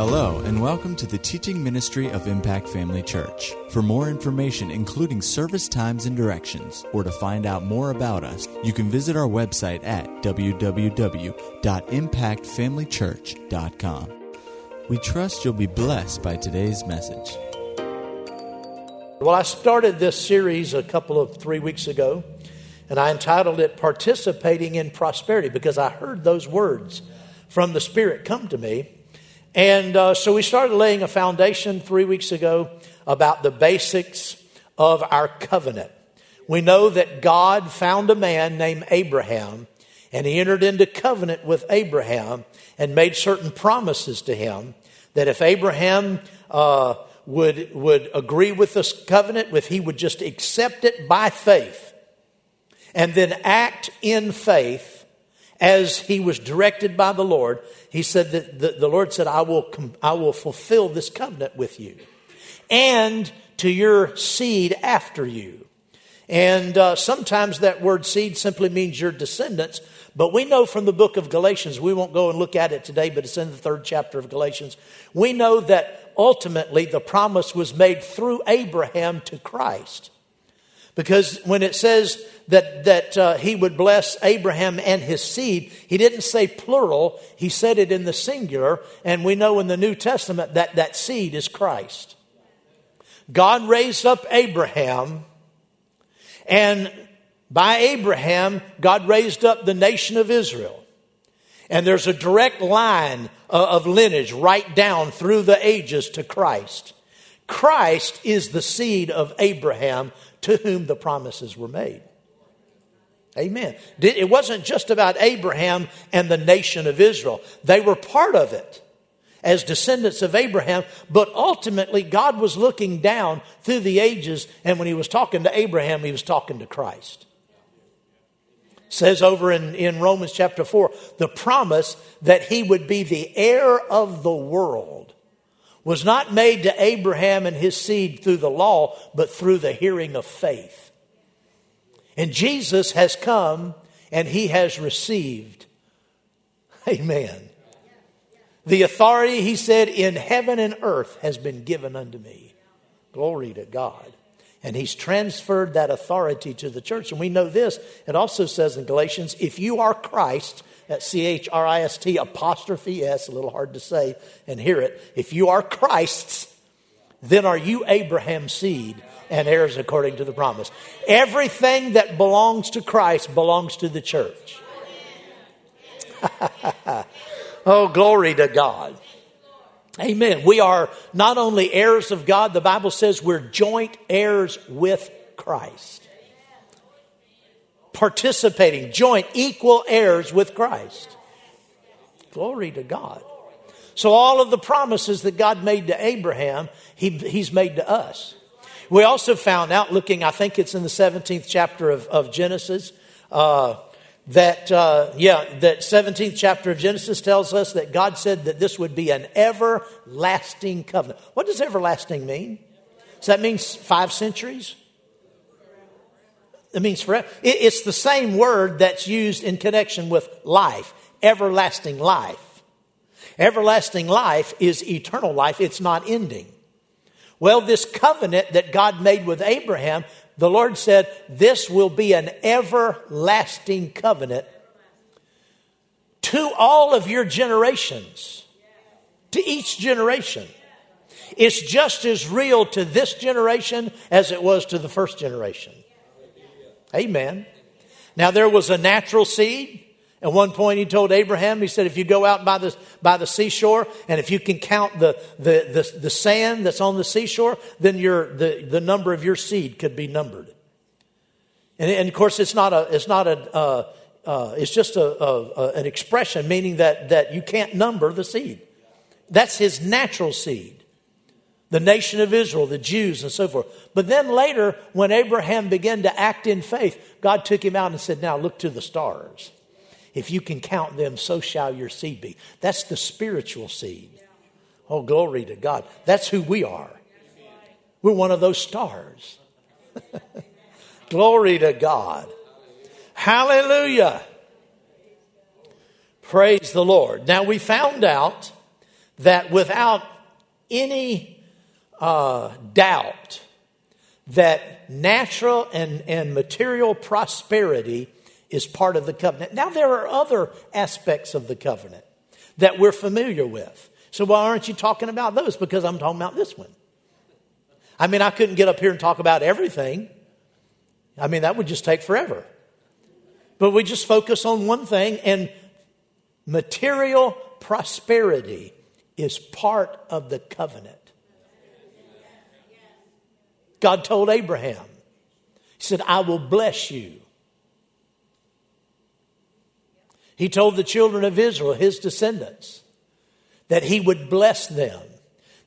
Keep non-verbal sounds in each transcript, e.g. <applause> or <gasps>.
Hello, and welcome to the teaching ministry of Impact Family Church. For more information, including service times and directions, or to find out more about us, you can visit our website at www.impactfamilychurch.com. We trust you'll be blessed by today's message. Well, I started this series a couple of three weeks ago, and I entitled it Participating in Prosperity because I heard those words from the Spirit come to me. And uh, so we started laying a foundation three weeks ago about the basics of our covenant. We know that God found a man named Abraham, and he entered into covenant with Abraham and made certain promises to him that if Abraham uh, would, would agree with this covenant, if he would just accept it by faith and then act in faith as he was directed by the Lord, he said that the, the Lord said, I will, I will fulfill this covenant with you and to your seed after you. And uh, sometimes that word seed simply means your descendants. But we know from the book of Galatians, we won't go and look at it today, but it's in the third chapter of Galatians. We know that ultimately the promise was made through Abraham to Christ. Because when it says that, that uh, he would bless Abraham and his seed, he didn't say plural, he said it in the singular. And we know in the New Testament that that seed is Christ. God raised up Abraham, and by Abraham, God raised up the nation of Israel. And there's a direct line of lineage right down through the ages to Christ. Christ is the seed of Abraham to whom the promises were made. Amen. It wasn't just about Abraham and the nation of Israel, they were part of it as descendants of Abraham, but ultimately God was looking down through the ages, and when he was talking to Abraham, he was talking to Christ. Says over in, in Romans chapter 4 the promise that he would be the heir of the world was not made to Abraham and his seed through the law, but through the hearing of faith. And Jesus has come and he has received. <laughs> Amen. The authority, he said, in heaven and earth has been given unto me. Glory to God. And he's transferred that authority to the church. And we know this. It also says in Galatians, if you are Christ, at C H R I S T apostrophe S, a little hard to say and hear it. If you are Christ's, then are you Abraham's seed and heirs according to the promise. Everything that belongs to Christ belongs to the church. <laughs> oh, glory to God. Amen. We are not only heirs of God, the Bible says we're joint heirs with Christ participating, joint, equal heirs with Christ. Glory to God. So, all of the promises that God made to Abraham, he, He's made to us. We also found out, looking, I think it's in the 17th chapter of, of Genesis, uh, that, uh, yeah, that 17th chapter of Genesis tells us that God said that this would be an everlasting covenant. What does everlasting mean? Does that mean five centuries? It means forever. It's the same word that's used in connection with life, everlasting life. Everlasting life is eternal life, it's not ending. Well, this covenant that God made with Abraham, the Lord said, This will be an everlasting covenant to all of your generations, to each generation. It's just as real to this generation as it was to the first generation. Amen. Now there was a natural seed. At one point, he told Abraham, he said, if you go out by the, by the seashore, and if you can count the, the, the, the sand that's on the seashore, then your, the, the number of your seed could be numbered. And, and of course, it's not a, it's not a, uh, uh, it's just a, a, an expression meaning that, that you can't number the seed. That's his natural seed the nation of Israel, the Jews, and so forth. But then later, when Abraham began to act in faith, God took him out and said, Now look to the stars. If you can count them, so shall your seed be. That's the spiritual seed. Oh, glory to God. That's who we are. We're one of those stars. <laughs> glory to God. Hallelujah. Praise the Lord. Now we found out that without any uh, doubt, that natural and, and material prosperity is part of the covenant. Now, there are other aspects of the covenant that we're familiar with. So, why aren't you talking about those? Because I'm talking about this one. I mean, I couldn't get up here and talk about everything. I mean, that would just take forever. But we just focus on one thing, and material prosperity is part of the covenant. God told Abraham, He said, I will bless you. He told the children of Israel, his descendants, that he would bless them,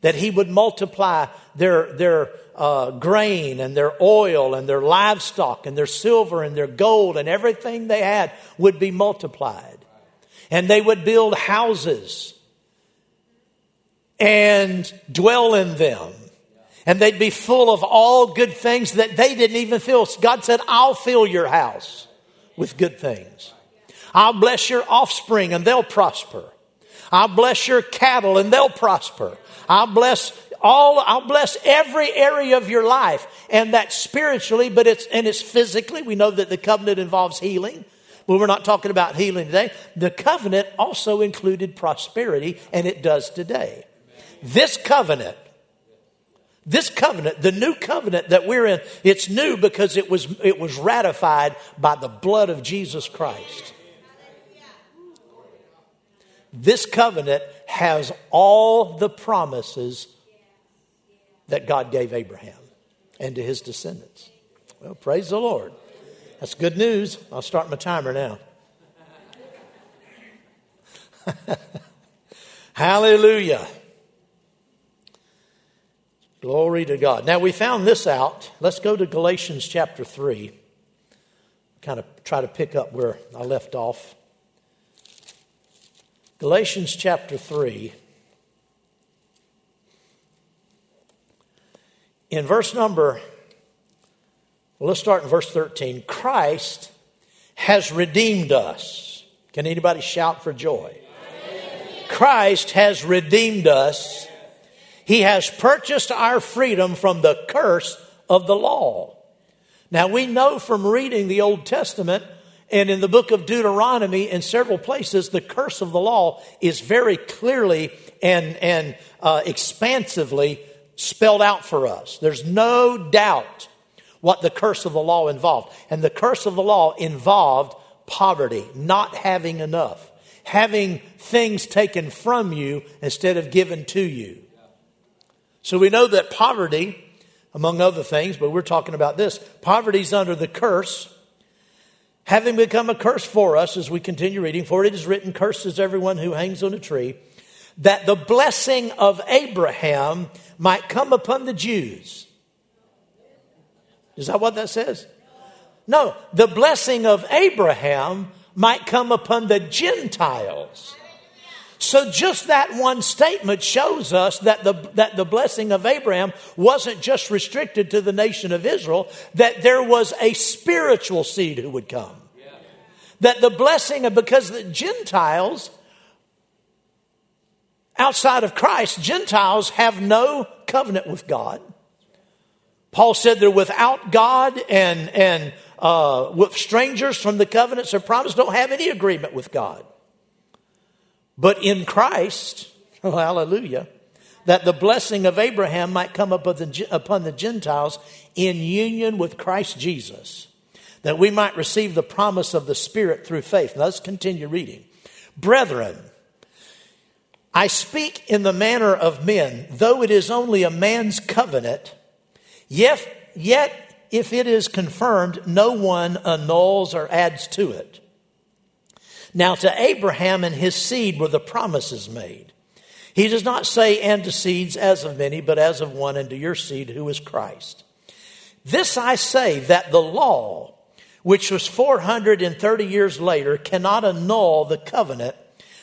that he would multiply their, their uh, grain and their oil and their livestock and their silver and their gold and everything they had would be multiplied. And they would build houses and dwell in them and they'd be full of all good things that they didn't even feel. God said, I'll fill your house with good things. I'll bless your offspring and they'll prosper. I'll bless your cattle and they'll prosper. I'll bless all, I'll bless every area of your life. And that's spiritually, but it's, and it's physically. We know that the covenant involves healing. But we're not talking about healing today. The covenant also included prosperity, and it does today. This covenant this covenant, the new covenant that we're in, it's new because it was, it was ratified by the blood of Jesus Christ. This covenant has all the promises that God gave Abraham and to his descendants. Well, praise the Lord. That's good news. I'll start my timer now. <laughs> Hallelujah. Glory to God. Now, we found this out. Let's go to Galatians chapter 3. Kind of try to pick up where I left off. Galatians chapter 3. In verse number, well, let's start in verse 13. Christ has redeemed us. Can anybody shout for joy? Christ has redeemed us he has purchased our freedom from the curse of the law. Now we know from reading the Old Testament and in the book of Deuteronomy in several places, the curse of the law is very clearly and, and uh, expansively spelled out for us. There's no doubt what the curse of the law involved. And the curse of the law involved poverty, not having enough, having things taken from you instead of given to you. So we know that poverty, among other things, but we're talking about this, poverty's under the curse, having become a curse for us as we continue reading, for it is written, Cursed is everyone who hangs on a tree, that the blessing of Abraham might come upon the Jews. Is that what that says? No, the blessing of Abraham might come upon the Gentiles. So just that one statement shows us that the, that the blessing of Abraham wasn't just restricted to the nation of Israel, that there was a spiritual seed who would come. That the blessing of, because the Gentiles, outside of Christ, Gentiles have no covenant with God. Paul said they're without God and, and uh, with strangers from the covenants or promise don't have any agreement with God. But in Christ, <laughs> oh, hallelujah, that the blessing of Abraham might come upon the Gentiles in union with Christ Jesus, that we might receive the promise of the Spirit through faith. Now let's continue reading. Brethren, I speak in the manner of men, though it is only a man's covenant, yet, yet if it is confirmed, no one annuls or adds to it. Now, to Abraham and his seed were the promises made. He does not say, and to seeds as of many, but as of one, and to your seed, who is Christ. This I say that the law, which was 430 years later, cannot annul the covenant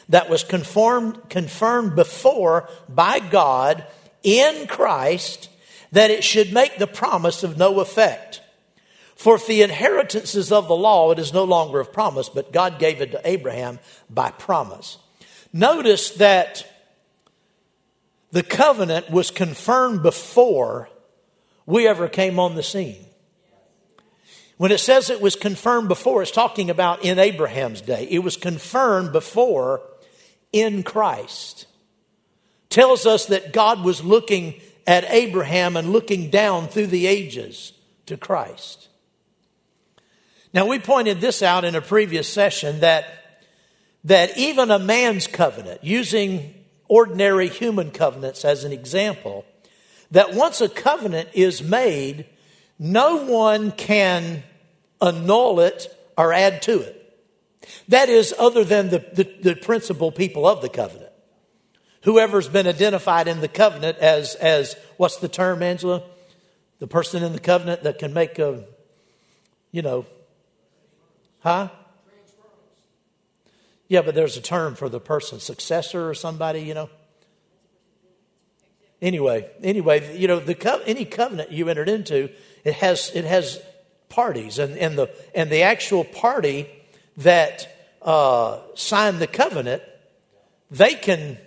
that was conformed, confirmed before by God in Christ, that it should make the promise of no effect. For if the inheritance is of the law, it is no longer of promise, but God gave it to Abraham by promise. Notice that the covenant was confirmed before we ever came on the scene. When it says it was confirmed before, it's talking about in Abraham's day. It was confirmed before in Christ. Tells us that God was looking at Abraham and looking down through the ages to Christ. Now, we pointed this out in a previous session that, that even a man's covenant, using ordinary human covenants as an example, that once a covenant is made, no one can annul it or add to it. That is, other than the, the, the principal people of the covenant. Whoever's been identified in the covenant as, as what's the term, Angela? The person in the covenant that can make a, you know, huh? Yeah, but there's a term for the person, successor or somebody, you know. Anyway, anyway, you know, the any covenant you entered into, it has it has parties, and, and the and the actual party that uh, signed the covenant, they can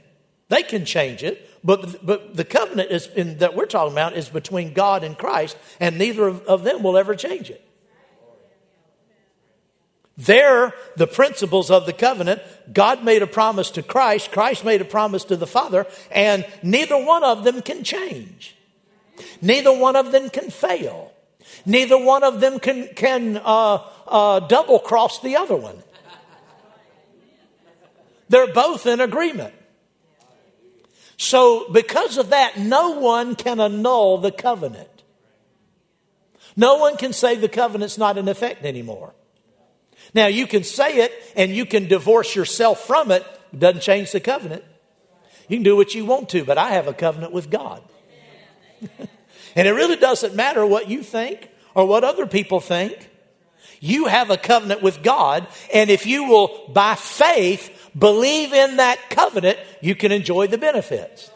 they can change it, but but the covenant is in, that we're talking about is between God and Christ, and neither of, of them will ever change it. They're the principals of the covenant. God made a promise to Christ, Christ made a promise to the Father, and neither one of them can change. Neither one of them can fail. Neither one of them can, can uh, uh, double cross the other one. They're both in agreement. So, because of that, no one can annul the covenant. No one can say the covenant's not in effect anymore. Now, you can say it and you can divorce yourself from it. It doesn't change the covenant. You can do what you want to, but I have a covenant with God. <laughs> and it really doesn't matter what you think or what other people think. You have a covenant with God, and if you will, by faith, believe in that covenant, you can enjoy the benefits.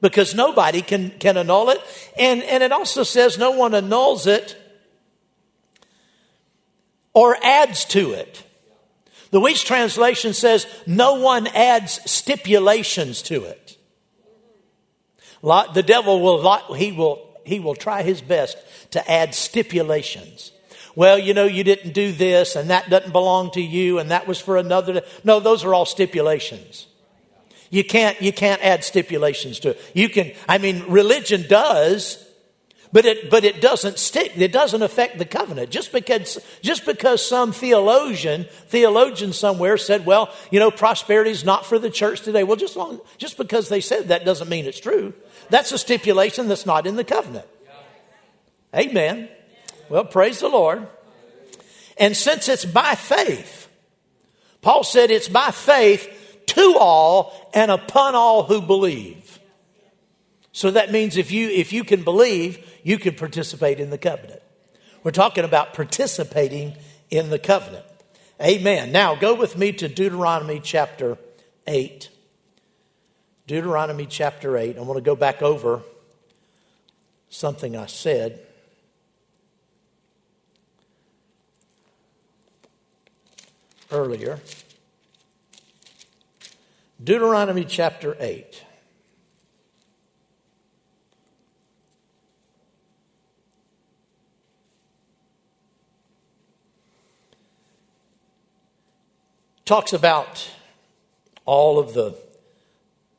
Because nobody can, can annul it. And, and it also says no one annuls it or adds to it. The Wuest translation says no one adds stipulations to it. The devil will, he will, he will try his best to add stipulations. Well, you know, you didn't do this and that doesn't belong to you and that was for another. No, those are all stipulations. You can't, you can't add stipulations to it. You can, I mean, religion does, but it, but it doesn't stick. It doesn't affect the covenant. Just because, just because some theologian, theologian somewhere said, well, you know, prosperity is not for the church today. Well, just, long, just because they said that doesn't mean it's true. That's a stipulation that's not in the covenant. Amen. Well, praise the Lord. And since it's by faith, Paul said it's by faith to all and upon all who believe. So that means if you if you can believe, you can participate in the covenant. We're talking about participating in the covenant. Amen. Now go with me to Deuteronomy chapter 8. Deuteronomy chapter 8. I want to go back over something I said. Earlier, Deuteronomy chapter 8. Talks about all of the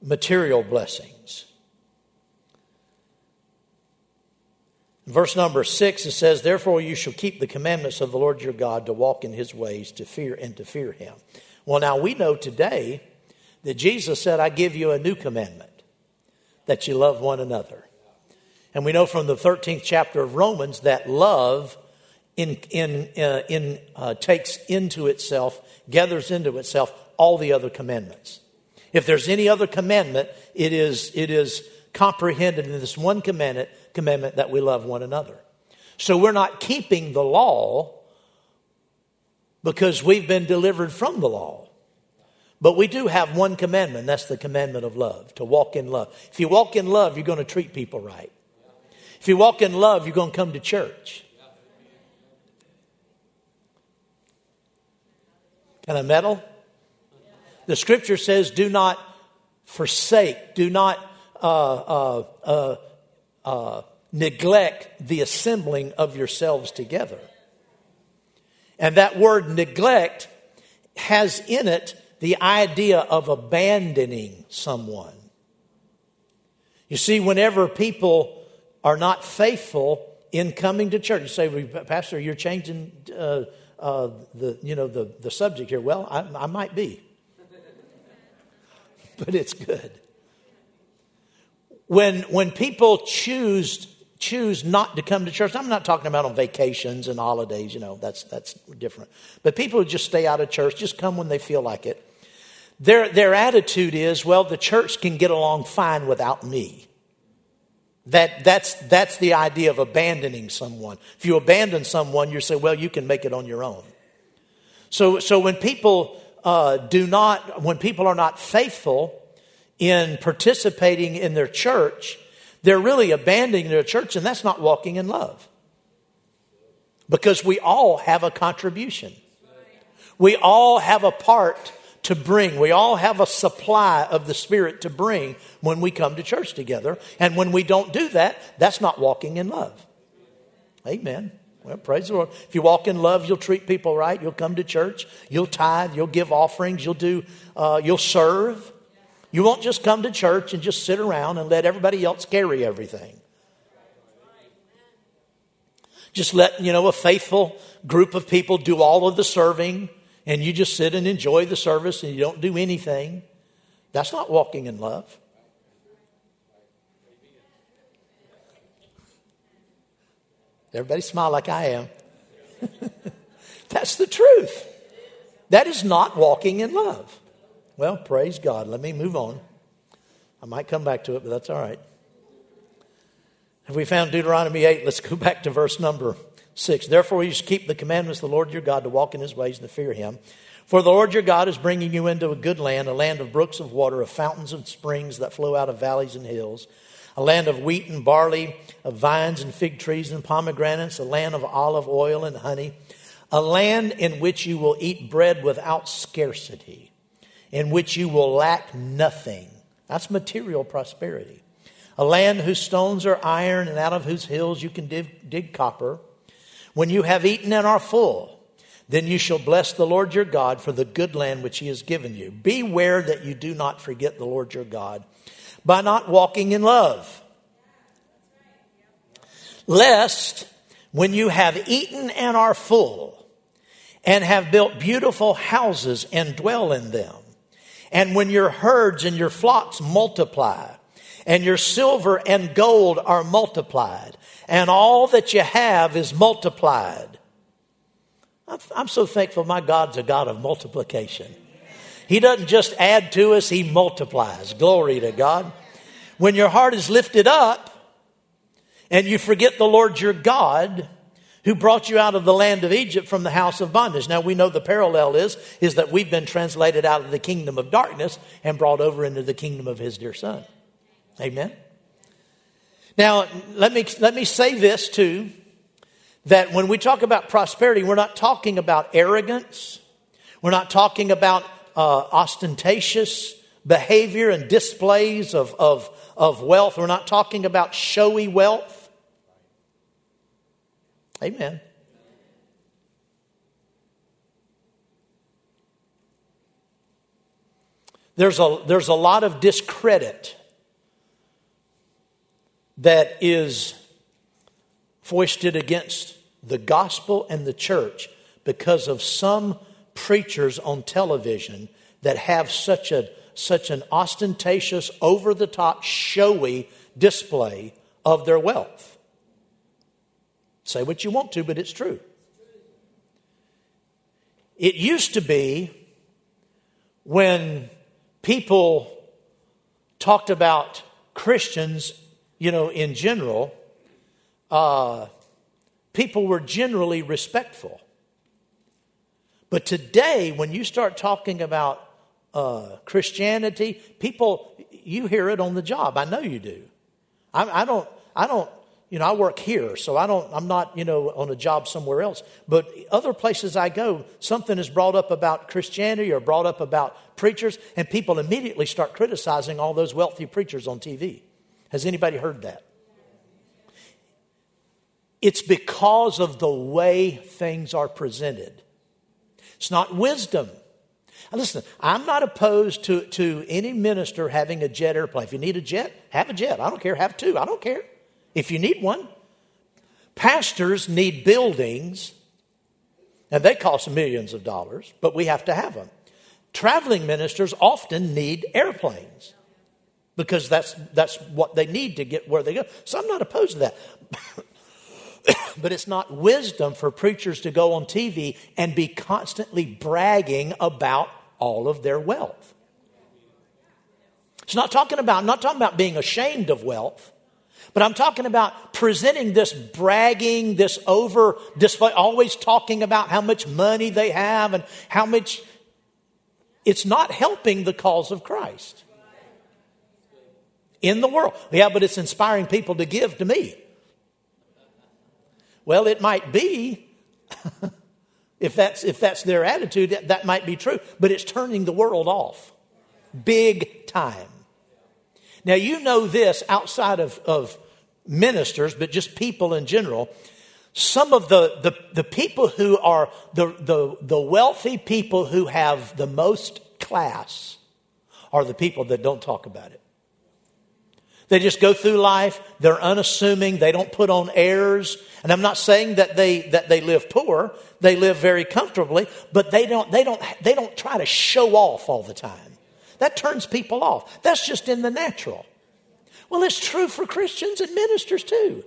material blessings. verse number six, it says, Therefore you shall keep the commandments of the Lord your God to walk in his ways, to fear and to fear him. Well, now we know today that Jesus said, I give you a new commandment, that you love one another. And we know from the 13th chapter of Romans that love in, in, uh, in, uh, takes into itself, gathers into itself all the other commandments. If there's any other commandment, it is, it is comprehended in this one commandment, commandment that we love one another. So we're not keeping the law because we've been delivered from the law. But we do have one commandment, that's the commandment of love, to walk in love. If you walk in love, you're going to treat people right. If you walk in love, you're going to come to church. Can I meddle? The scripture says, do not forsake, do not uh, uh, uh, uh, neglect the assembling of yourselves together. And that word neglect has in it the idea of abandoning someone. You see, whenever people are not faithful in coming to church, you say, Pastor, you're changing uh, uh, the, you know, the, the subject here. Well, I, I might be, <laughs> but it's good. When, when people choose choose not to come to church. I'm not talking about on vacations and holidays, you know, that's, that's different. But people who just stay out of church, just come when they feel like it. Their, their attitude is, well, the church can get along fine without me. That, that's, that's the idea of abandoning someone. If you abandon someone, you say, well, you can make it on your own. So, so when people uh, do not, when people are not faithful in participating in their church, they're really abandoning their church, and that's not walking in love. Because we all have a contribution. We all have a part to bring. We all have a supply of the Spirit to bring when we come to church together. And when we don't do that, that's not walking in love. Amen. Well, praise the Lord. If you walk in love, you'll treat people right. You'll come to church. You'll tithe. You'll give offerings. You'll do. Uh, you'll serve. You won't just come to church and just sit around and let everybody else carry everything. Just let, you know, a faithful group of people do all of the serving and you just sit and enjoy the service and you don't do anything. That's not walking in love. Everybody smile like I am. <laughs> That's the truth. That is not walking in love. Well, praise God. Let me move on. I might come back to it, but that's all right. Have we found Deuteronomy 8? Let's go back to verse number 6. Therefore, you should keep the commandments of the Lord your God to walk in his ways and to fear him. For the Lord your God is bringing you into a good land, a land of brooks of water, of fountains and springs that flow out of valleys and hills, a land of wheat and barley, of vines and fig trees and pomegranates, a land of olive oil and honey, a land in which you will eat bread without scarcity in which you will lack nothing. That's material prosperity. A land whose stones are iron and out of whose hills you can dig, dig copper. When you have eaten and are full, then you shall bless the Lord your God for the good land which he has given you. Beware that you do not forget the Lord your God by not walking in love. Lest when you have eaten and are full, and have built beautiful houses and dwell in them, and when your herds and your flocks multiply, and your silver and gold are multiplied, and all that you have is multiplied. I'm so thankful my God's a God of multiplication. He doesn't just add to us, He multiplies. Glory to God. When your heart is lifted up and you forget the Lord your God, who brought you out of the land of Egypt from the house of bondage. Now we know the parallel is, is that we've been translated out of the kingdom of darkness and brought over into the kingdom of his dear son. Amen. Now, let me, let me say this too, that when we talk about prosperity, we're not talking about arrogance. We're not talking about uh, ostentatious behavior and displays of, of, of wealth. We're not talking about showy wealth. Amen. There's a, there's a lot of discredit that is foisted against the gospel and the church because of some preachers on television that have such a such an ostentatious over the top showy display of their wealth Say what you want to, but it's true. It used to be when people talked about Christians, you know, in general, uh, people were generally respectful. But today, when you start talking about uh, Christianity, people, you hear it on the job. I know you do. I, I don't, I don't you know, I work here, so I don't, I'm not, you know, on a job somewhere else. But other places I go, something is brought up about Christianity or brought up about preachers, and people immediately start criticizing all those wealthy preachers on TV. Has anybody heard that? It's because of the way things are presented. It's not wisdom. listen, I'm not opposed to, to any minister having a jet airplane. If you need a jet, have a jet. I don't care. Have two. I don't care if you need one. Pastors need buildings, and they cost millions of dollars, but we have to have them. Traveling ministers often need airplanes because that's, that's what they need to get where they go. So I'm not opposed to that. <coughs> but it's not wisdom for preachers to go on TV and be constantly bragging about all of their wealth. It's not talking about, not talking about being ashamed of wealth. But I'm talking about presenting this bragging, this over display, always talking about how much money they have and how much. It's not helping the cause of Christ in the world. Yeah, but it's inspiring people to give to me. Well, it might be. <laughs> if that's if that's their attitude, that, that might be true. But it's turning the world off. Big time. Now, you know this outside of, of ministers, but just people in general. Some of the, the, the people who are the, the, the wealthy people who have the most class are the people that don't talk about it. They just go through life. They're unassuming. They don't put on airs. And I'm not saying that they, that they live poor. They live very comfortably, but they don't, they, don't, they don't try to show off all the time. That turns people off. That's just in the natural. Well, it's true for Christians and ministers too.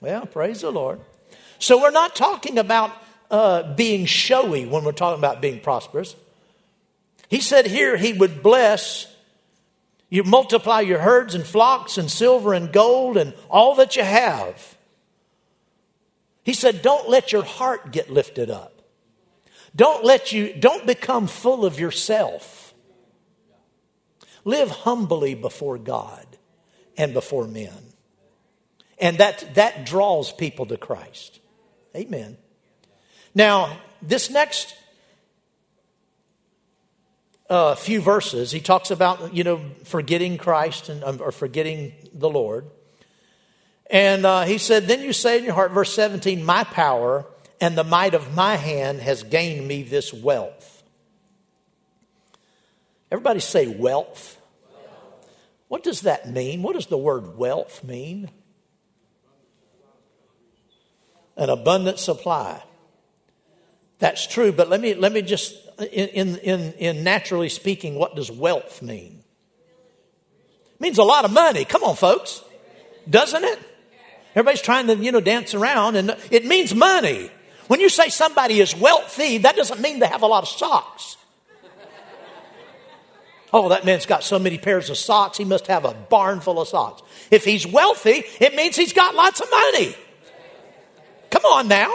Well, praise the Lord. So we're not talking about uh, being showy when we're talking about being prosperous. He said here he would bless you multiply your herds and flocks and silver and gold and all that you have. He said, Don't let your heart get lifted up. Don't let you, don't become full of yourself. Live humbly before God and before men. And that, that draws people to Christ. Amen. Now, this next uh, few verses, he talks about, you know, forgetting Christ and, um, or forgetting the Lord. And uh, he said, Then you say in your heart, verse 17, My power and the might of my hand has gained me this wealth. Everybody say wealth. What does that mean? What does the word wealth mean? An abundant supply. That's true, but let me, let me just in, in, in naturally speaking, what does wealth mean? It means a lot of money. Come on, folks. Doesn't it? Everybody's trying to, you know, dance around and it means money. When you say somebody is wealthy, that doesn't mean they have a lot of socks. Oh, that man's got so many pairs of socks, he must have a barn full of socks. If he's wealthy, it means he's got lots of money. Come on now.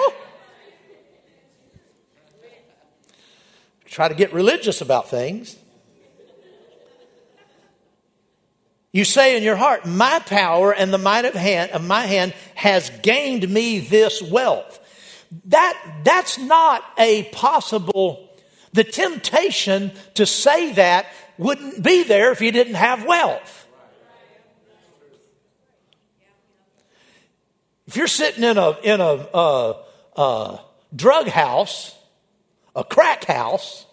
Try to get religious about things. You say in your heart, My power and the might of, hand, of my hand has gained me this wealth. That, that's not a possible, the temptation to say that wouldn't be there if you didn't have wealth. If you're sitting in a, in a, uh, uh, drug house, a crack house,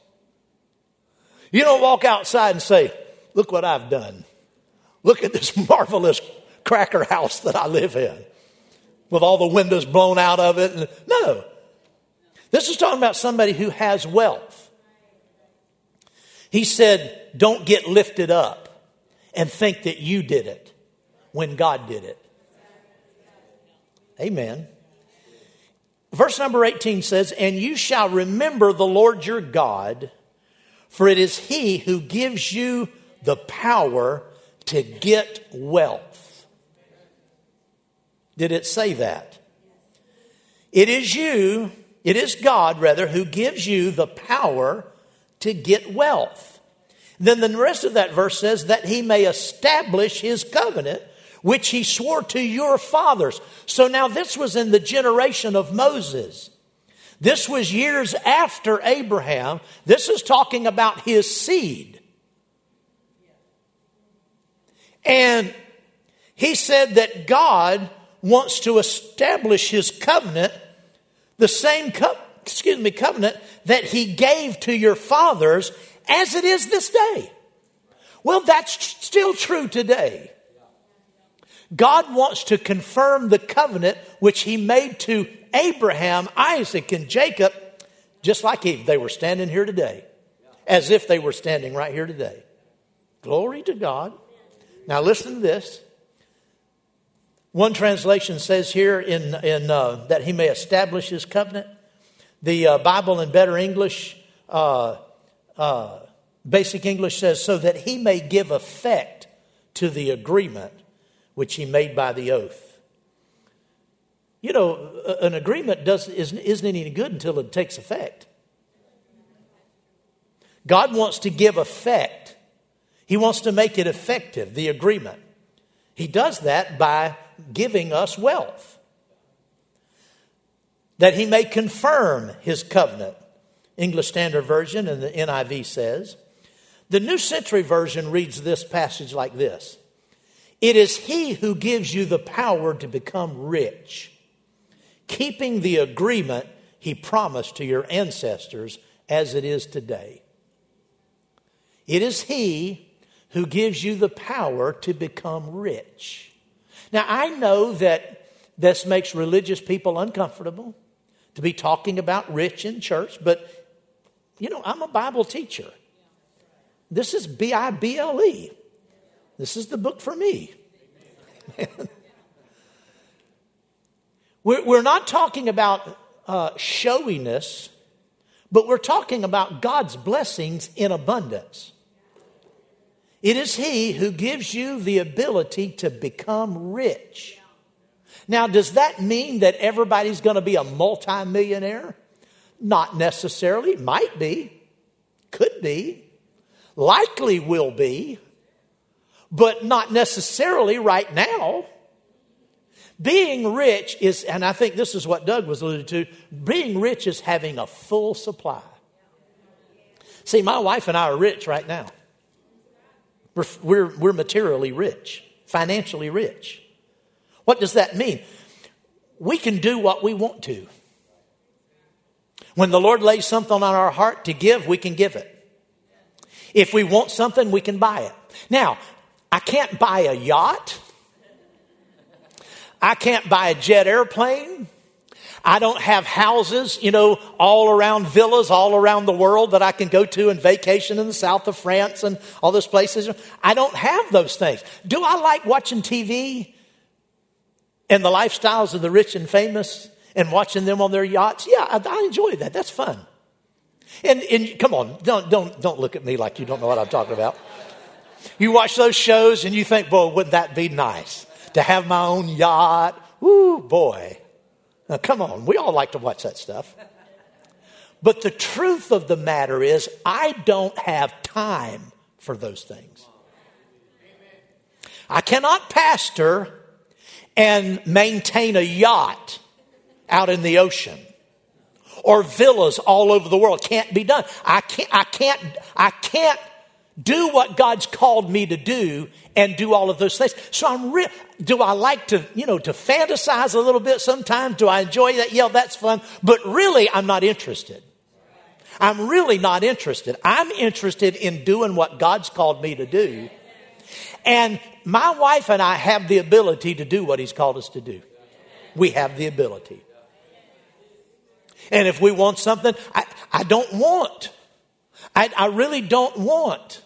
you don't walk outside and say, Look what I've done. Look at this <laughs> marvelous cracker house that I live in with all the windows blown out of it. No. This is talking about somebody who has wealth. He said, Don't get lifted up and think that you did it when God did it. Amen. Verse number 18 says, And you shall remember the Lord your God for it is He who gives you the power to get wealth. Did it say that? It is you, it is God rather, who gives you the power to get wealth. Then the rest of that verse says that he may establish his covenant, which he swore to your fathers. So now this was in the generation of Moses. This was years after Abraham. This is talking about his seed. And he said that God wants to establish his covenant, the same co- excuse me, covenant that he gave to your fathers as it is this day. Well, that's still true today. God wants to confirm the covenant which he made to Abraham, Isaac, and Jacob, just like if they were standing here today, as if they were standing right here today. Glory to God. Now, listen to this. One translation says here in, in uh, that he may establish his covenant. The uh, Bible in Better English, uh, uh Basic English says, so that he may give effect to the agreement which he made by the oath. You know, an agreement does, isn't, isn't any good until it takes effect. God wants to give effect, He wants to make it effective, the agreement. He does that by giving us wealth, that He may confirm His covenant. English Standard Version and the NIV says. The New Century Version reads this passage like this it is He who gives you the power to become rich, keeping the agreement He promised to your ancestors as it is today. It is He who gives you the power to become rich. Now, I know that this makes religious people uncomfortable to be talking about rich in church, but you know, I'm a Bible teacher. This is B I B L E. This is the book for me. <laughs> we're, not talking about uh, showiness, but we're talking about God's blessings in abundance. It is He who gives you the ability to become rich. Now, does that mean that everybody's going to be a multimillionaire? Not necessarily. Might be. Could be. Likely will be but not necessarily right now. Being rich is, and I think this is what Doug was alluding to, being rich is having a full supply. See, my wife and I are rich right now. We're, we're, we're materially rich, financially rich. What does that mean? We can do what we want to. When the Lord lays something on our heart to give, we can give it. If we want something, we can buy it. Now, I can't buy a yacht. I can't buy a jet airplane. I don't have houses, you know, all around villas all around the world that I can go to and vacation in the south of France and all those places. I don't have those things. Do I like watching TV and the lifestyles of the rich and famous and watching them on their yachts? Yeah, I, I enjoy that. That's fun. And, and come on, don't, don't, don't look at me like you don't know what I'm talking about. You watch those shows and you think, boy, wouldn't that be nice to have my own yacht? Woo, boy. Now, come on, we all like to watch that stuff. But the truth of the matter is, I don't have time for those things. I cannot pastor and maintain a yacht out in the ocean or villas all over the world. Can't be done. I can't, I can't, I can't do what God's called me to do and do all of those things. So I'm real. Do I like to, you know, to fantasize a little bit sometimes? Do I enjoy that? Yeah, that's fun. But really, I'm not interested. I'm really not interested. I'm interested in doing what God's called me to do. And my wife and I have the ability to do what He's called us to do. We have the ability. And if we want something, I, I don't want I, I really don't want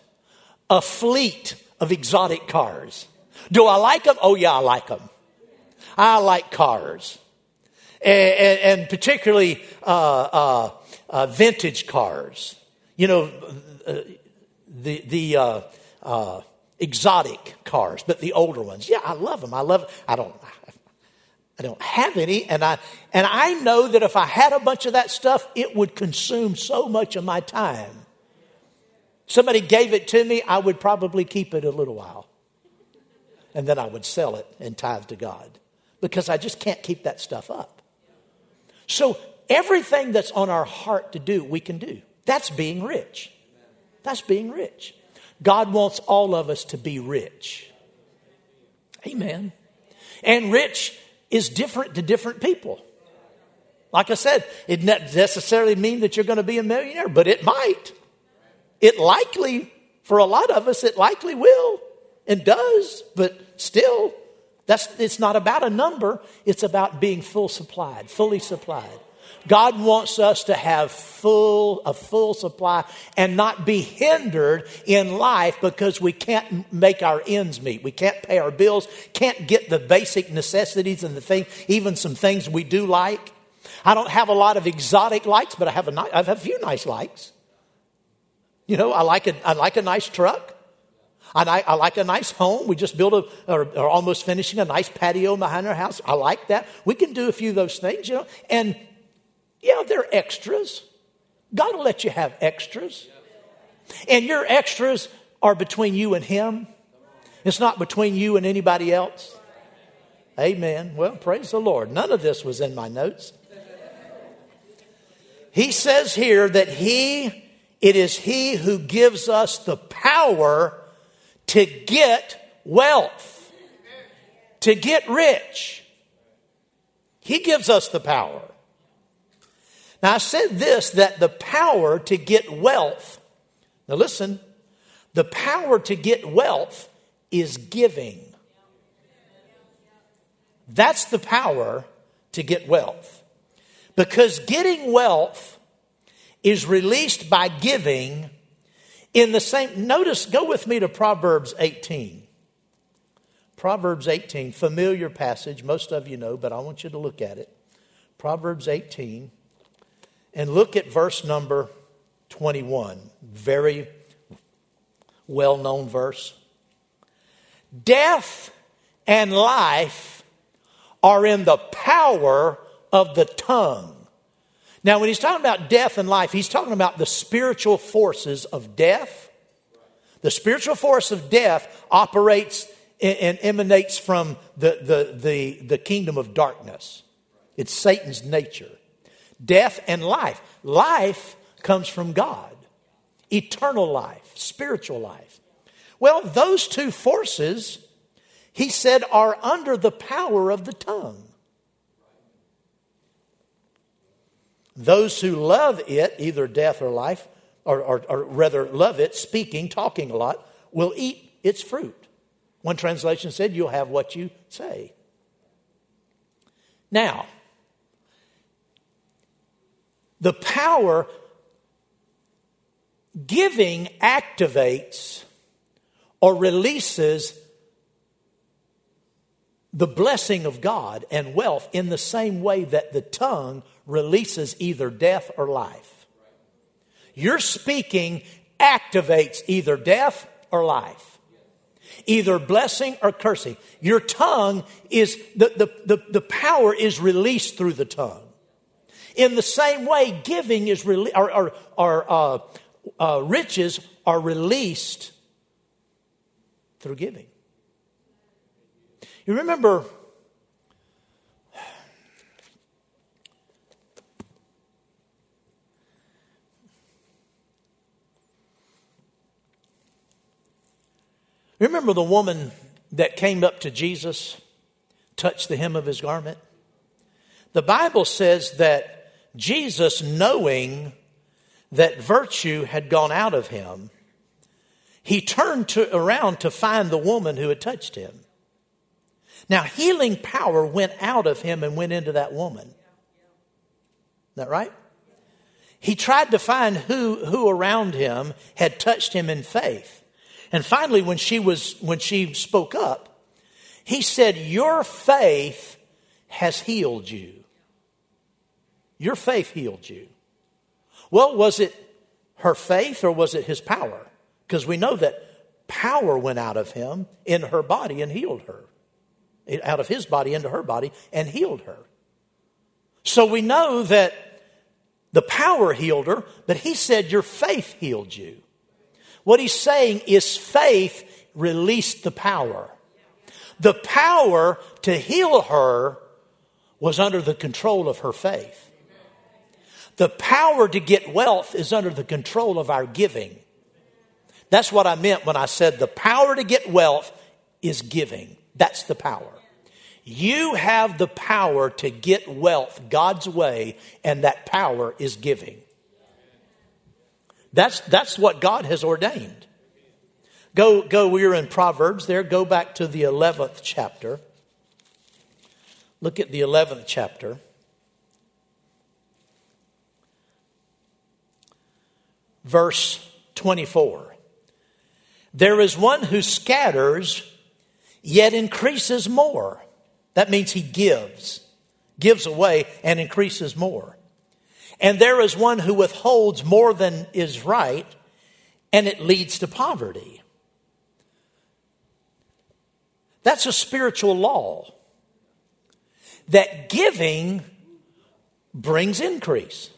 a fleet of exotic cars. Do I like them? Oh, yeah, I like them. I like cars. And, and, and particularly uh, uh, uh, vintage cars. You know, uh, the, the uh, uh, exotic cars, but the older ones. Yeah, I love them. I love. I don't. I don't have any, and I and I know that if I had a bunch of that stuff, it would consume so much of my time somebody gave it to me, I would probably keep it a little while. and then I would sell it and tithe to God because I just can't keep that stuff up. So everything that's on our heart to do, we can do. That's being rich. That's being rich. God wants all of us to be rich. Amen. And rich is different to different people. Like I said, it doesn't necessarily mean that you're going to be a millionaire, but it might. It likely, for a lot of us, it likely will and does, but still, that's, it's not about a number, it's about being full supplied, fully supplied. God wants us to have full, a full supply and not be hindered in life because we can't make our ends meet. We can't pay our bills, can't get the basic necessities and the thing, even some things we do like. I don't have a lot of exotic likes, but I have a, I have a few nice likes. You know, I like a, I like a nice truck. I, I like a nice home. We just built a, or, or almost finishing a nice patio behind our house. I like that. We can do a few of those things, you know. And yeah, they're extras. God will let you have extras. And your extras are between you and Him. It's not between you and anybody else. Amen. Well, praise the Lord. None of this was in my notes. He says here that He, it is He who gives us the power to get wealth, to get rich. He gives us the power. Now, I said this that the power to get wealth, now listen, the power to get wealth is giving. That's the power to get wealth. Because getting wealth is released by giving in the same, notice, go with me to Proverbs 18. Proverbs 18, familiar passage, most of you know, but I want you to look at it. Proverbs 18, and look at verse number 21. Very well known verse. Death and life are in the power of the tongue now, when he's talking about death and life, he's talking about the spiritual forces of death. The spiritual force of death operates and emanates from the, the, the, the kingdom of darkness. It's Satan's nature. Death and life. Life comes from God, eternal life, spiritual life. Well, those two forces, he said, are under the power of the tongue. Those who love it, either death or life, or, or, or, rather love it, speaking, talking a lot, will eat its fruit. One translation said, You'll have what you say. Now, the power giving activates or releases the blessing of God and wealth in the same way that the tongue releases either death or life. Your speaking activates either death or life, either blessing or cursing. Your tongue is, the, the, the, the power is released through the tongue. In the same way, giving is, rele- or, or, or uh, uh, riches are released through giving. You remember Remember the woman that came up to Jesus, touched the hem of his garment? The Bible says that Jesus, knowing that virtue had gone out of him, he turned to, around to find the woman who had touched him. Now, healing power went out of him and went into that woman. Is that right? He tried to find who, who around him had touched him in faith. And finally, when she was, when she spoke up, he said, Your faith has healed you. Your faith healed you. Well, was it her faith or was it his power? Because we know that power went out of him in her body and healed her out of his body into her body and healed her. So we know that the power healed her, but he said, Your faith healed you. What he's saying is faith released the power. the power to heal her was under the control of her faith. The power to get wealth is under the control of our giving. That's what I meant when I said the power to get wealth is giving. That's the power. You have the power to get wealth God's way, and that power is giving. That's, that's what God has ordained. Go, go, we're in Proverbs there. Go back to the 11th chapter. Look at the 11th chapter. Verse 24. There is one who scatters, yet increases more. That means he gives, gives away, and increases more. And there is one who withholds more than is right, and it leads to poverty. That's a spiritual law. That giving brings increase.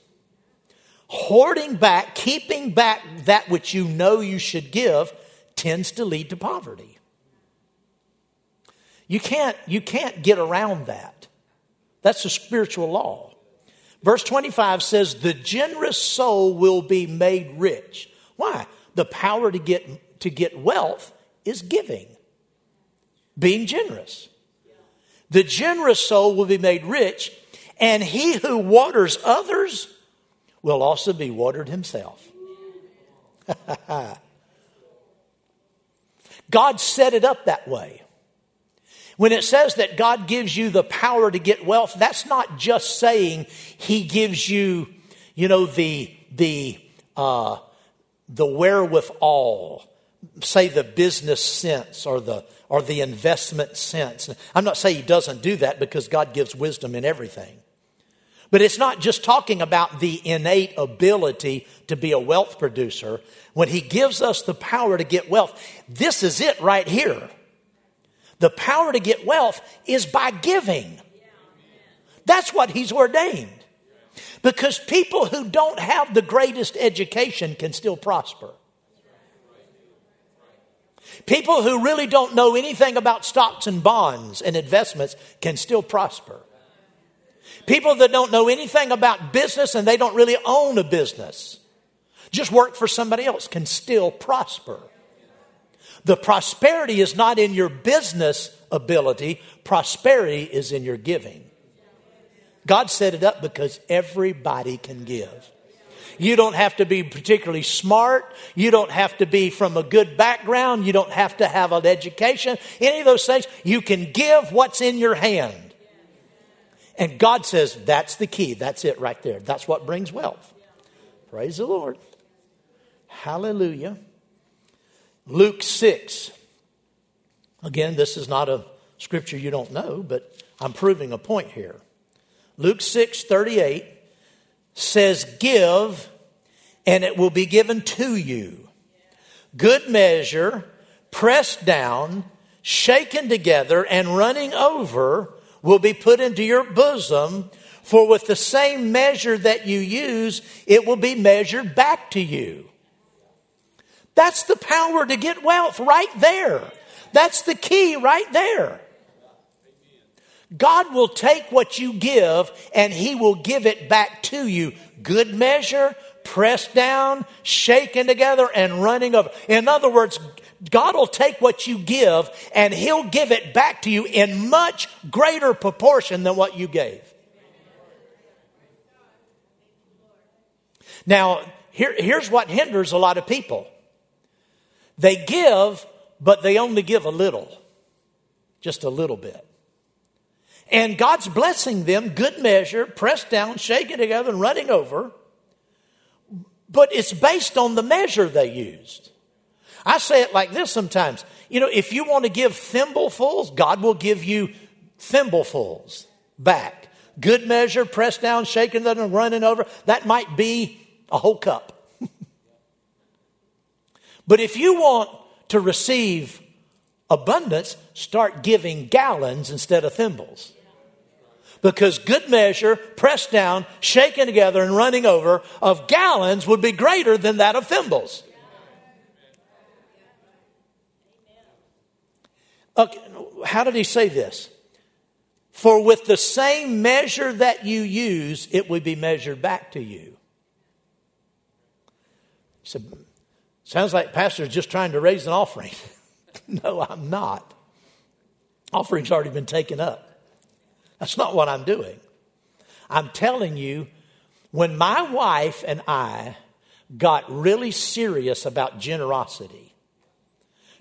Hoarding back, keeping back that which you know you should give, tends to lead to poverty. You can't, you can't get around that. That's a spiritual law. Verse 25 says, The generous soul will be made rich. Why? The power to get, to get wealth is giving, being generous. The generous soul will be made rich, and he who waters others will also be watered himself. <laughs> God set it up that way. When it says that God gives you the power to get wealth, that's not just saying He gives you, you know, the the uh, the wherewithal, say the business sense or the or the investment sense. I'm not saying He doesn't do that because God gives wisdom in everything. But it's not just talking about the innate ability to be a wealth producer. When He gives us the power to get wealth, this is it right here. The power to get wealth is by giving. That's what he's ordained. Because people who don't have the greatest education can still prosper. People who really don't know anything about stocks and bonds and investments can still prosper. People that don't know anything about business and they don't really own a business, just work for somebody else, can still prosper. The prosperity is not in your business ability, prosperity is in your giving. God set it up because everybody can give. You don't have to be particularly smart. You don't have to be from a good background. You don't have to have an education. Any of those things. You can give what's in your hand. And God says that's the key. That's it right there. That's what brings wealth. Praise the Lord. Hallelujah. Luke 6. Again, this is not a scripture you don't know, but I'm proving a point here. Luke 6 38 says, Give, and it will be given to you. Good measure, pressed down, shaken together, and running over will be put into your bosom. For with the same measure that you use, it will be measured back to you. That's the power to get wealth right there. That's the key right there. God will take what you give and He will give it back to you. Good measure, pressed down, shaken together, and running over. In other words, God will take what you give and He'll give it back to you in much greater proportion than what you gave. Now, here, here's what hinders a lot of people they give, but they only give a little, just a little bit. And God's blessing them, good measure, pressed down, shaken together, and running over. But it's based on the measure they used. I say it like this sometimes. You know, if you want to give thimblefuls, God will give you thimblefuls back. Good measure, pressed down, shaken, and running over. That might be a whole cup. But if you want to receive abundance, start giving gallons instead of thimbles. Because good measure, pressed down, shaken together, and running over of gallons would be greater than that of thimbles. Okay, how did he say this? For with the same measure that you use, it would be measured back to you. Said, Sounds like pastor's just trying to raise an offering. <laughs> no, I'm not. Offering's already been taken up. That's not what I'm doing. I'm telling you, when my wife and I got really serious about generosity,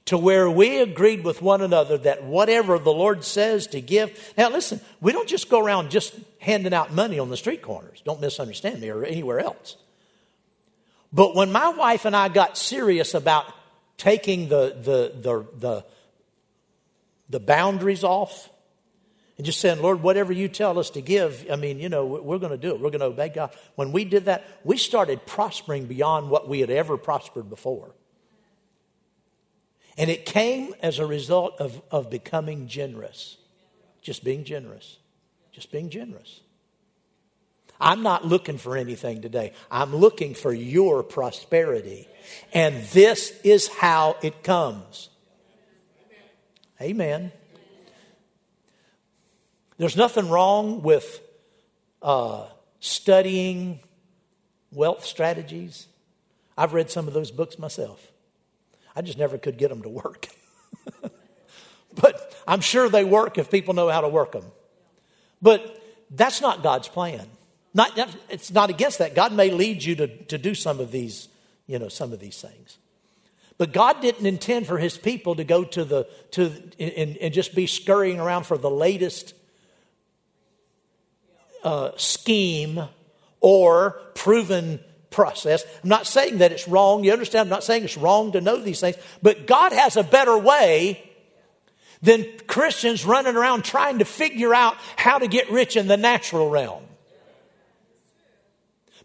to where we agreed with one another that whatever the Lord says to give. Now, listen, we don't just go around just handing out money on the street corners. Don't misunderstand me or anywhere else. But when my wife and I got serious about taking the, the, the, the, the boundaries off and just saying, Lord, whatever you tell us to give, I mean, you know, we're going to do it. We're going to obey God. When we did that, we started prospering beyond what we had ever prospered before. And it came as a result of, of becoming generous. Just being generous. Just being generous. I'm not looking for anything today. I'm looking for your prosperity. And this is how it comes. Amen. There's nothing wrong with uh, studying wealth strategies. I've read some of those books myself. I just never could get them to work. <laughs> but I'm sure they work if people know how to work them. But that's not God's plan. Not, it's not against that. God may lead you to, to do some of these, you know, some of these things. But God didn't intend for his people to go to the to and, and just be scurrying around for the latest uh, scheme or proven process. I'm not saying that it's wrong. You understand? I'm not saying it's wrong to know these things. But God has a better way than Christians running around trying to figure out how to get rich in the natural realm.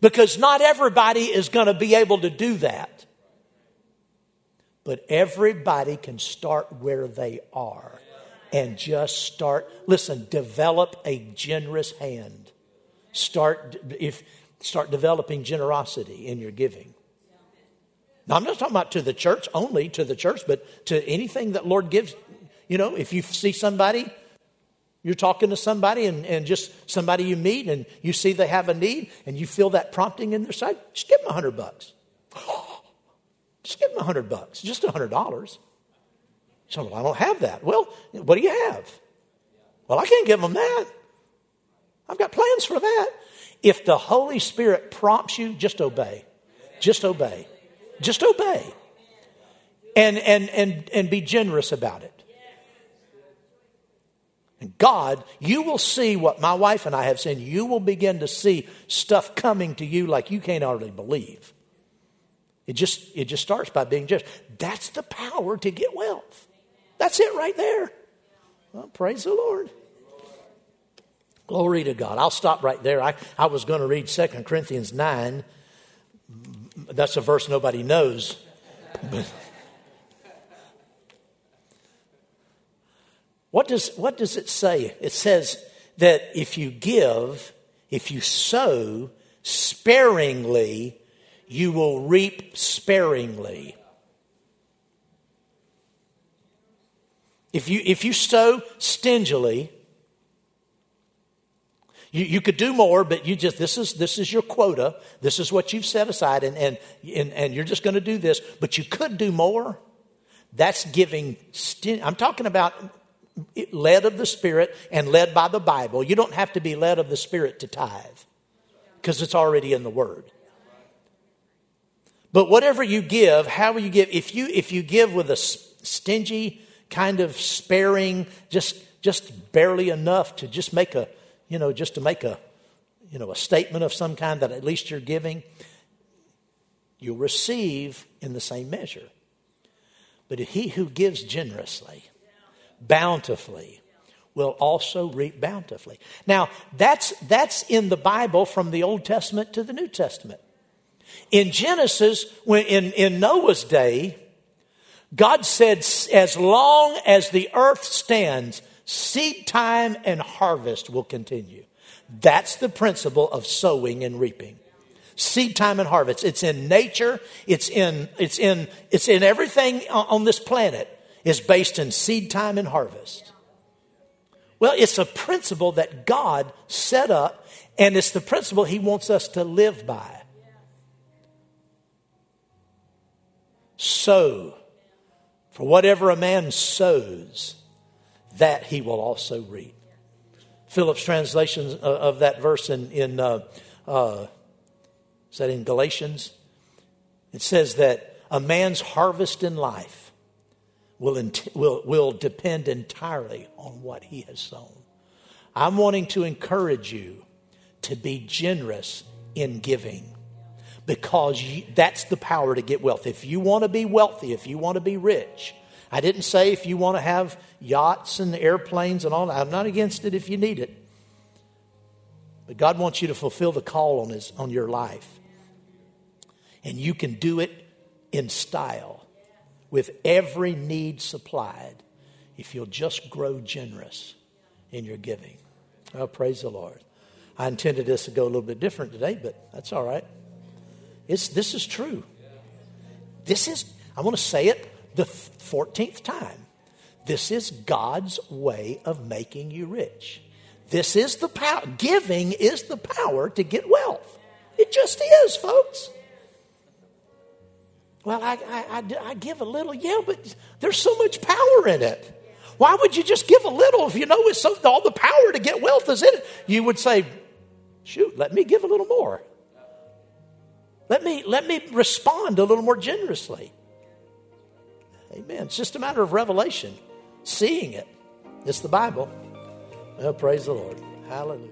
Because not everybody is going to be able to do that. But everybody can start where they are and just start. Listen, develop a generous hand. Start if start developing generosity in your giving. Now, I'm not talking about to the church only, to the church, but to anything that Lord gives. You know, if you see somebody you're talking to somebody and, and just somebody you meet and you see they have a need and you feel that prompting in their side, just give them a hundred bucks. <gasps> Just give them a hundred bucks, just a hundred dollars. So well, I don't have that. Well, what do you have? Well, I can't give them that. I've got plans for that. If the Holy Spirit prompts you, just obey. Just obey. Just obey. And and and and be generous about it. And God, you will see what my wife and I have seen. You will begin to see stuff coming to you like you can't hardly believe. It just, it just starts by being just. That's the power to get wealth. That's it right there. Well, praise the Lord. Glory to God. I'll stop right there. I, I was going to read 2 Corinthians 9. That's a verse nobody knows. What does, what does it say? It says that if you give, if you sow sparingly, you will reap sparingly. If you, if you sow stingily, you, you could do more, but you just, this is, this is your quota. This is what you've set aside, and, and, and, and you're just going to do this, but you could do more. That's giving, sting. I'm talking about led of the Spirit and led by the Bible. You don't have to be led of the Spirit to tithe because it's already in the Word. But whatever you give, however you give, if you if you give with a stingy kind of sparing, just just barely enough to just make a you know just to make a you know a statement of some kind that at least you're giving, you'll receive in the same measure. But he who gives generously, bountifully will also reap bountifully. Now, that's, that's in the Bible from the Old Testament to the New Testament. In Genesis, when, in, in Noah's day, God said, as long as the earth stands, seed time and harvest will continue. That's the principle of sowing and reaping. Seed time and harvest. It's in nature. It's in, it's in, it's in everything on this planet is based in seed time and harvest. Well, it's a principle that God set up, and it's the principle He wants us to live by. Sow. For whatever a man sows, that he will also reap. Phillips' translation of that verse in, in uh, uh, is that in Galatians? It says that a man's harvest in life will, will, will depend entirely on what he has sown. I'm wanting to encourage you to be generous in giving because you, that's the power to get wealth. If you want to be wealthy, if you want to be rich, I didn't say if you want to have yachts and airplanes and all that. I'm not against it if you need it. But God wants you to fulfill the call on, his, on your life. And you can do it in style with every need supplied if you'll just grow generous in your giving. Oh, praise the Lord. I intended this to go a little bit different today, but that's all right. It's, this is true. This is, I want to say it the 14th time. This is God's way of making you rich. This is the power. Giving is the power to get wealth. It just is, folks. Well, I, I, I, I give a little, yeah, but there's so much power in it. Why would you just give a little if you know it's so, all the power to get wealth is in it? You would say, shoot, let me give a little more. Let me, let me respond a little more generously. Amen. It's just a matter of revelation, seeing it. It's the Bible. Well, praise the Lord. Hallelujah.